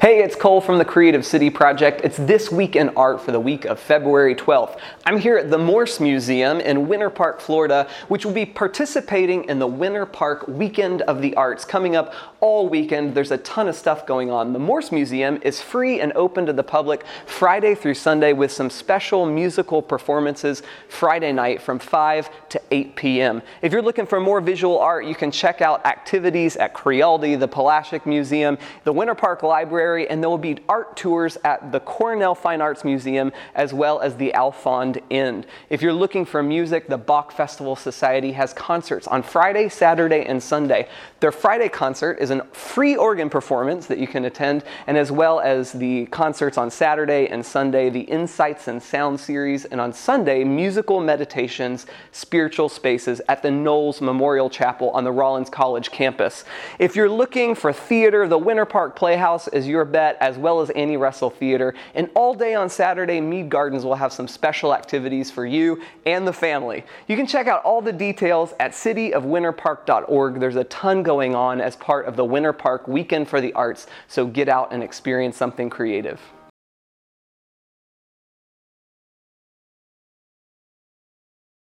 Hey, it's Cole from the Creative City Project. It's This Week in Art for the week of February 12th. I'm here at the Morse Museum in Winter Park, Florida, which will be participating in the Winter Park Weekend of the Arts coming up all weekend. There's a ton of stuff going on. The Morse Museum is free and open to the public Friday through Sunday with some special musical performances Friday night from 5 to 8 p.m. If you're looking for more visual art, you can check out activities at Crealdé, the Polasek Museum, the Winter Park Library, and there will be art tours at the Cornell Fine Arts Museum as well as the Alfond Inn. If you're looking for music, the Bach Festival Society has concerts on Friday, Saturday, and Sunday. Their Friday concert is a free organ performance that you can attend, and as well as the concerts on Saturday and Sunday, the Insights and Sound series, and on Sunday, musical meditations, spiritual spaces at the Knowles Memorial Chapel on the Rollins College campus. If you're looking for theater, the Winter Park Playhouse is your your Bet, as well as Annie Russell Theater. And all day on Saturday, Mead Gardens will have some special activities for you and the family. You can check out all the details at cityofwinterpark.org. There's a ton going on as part of the Winter Park Weekend for the Arts, so get out and experience something creative.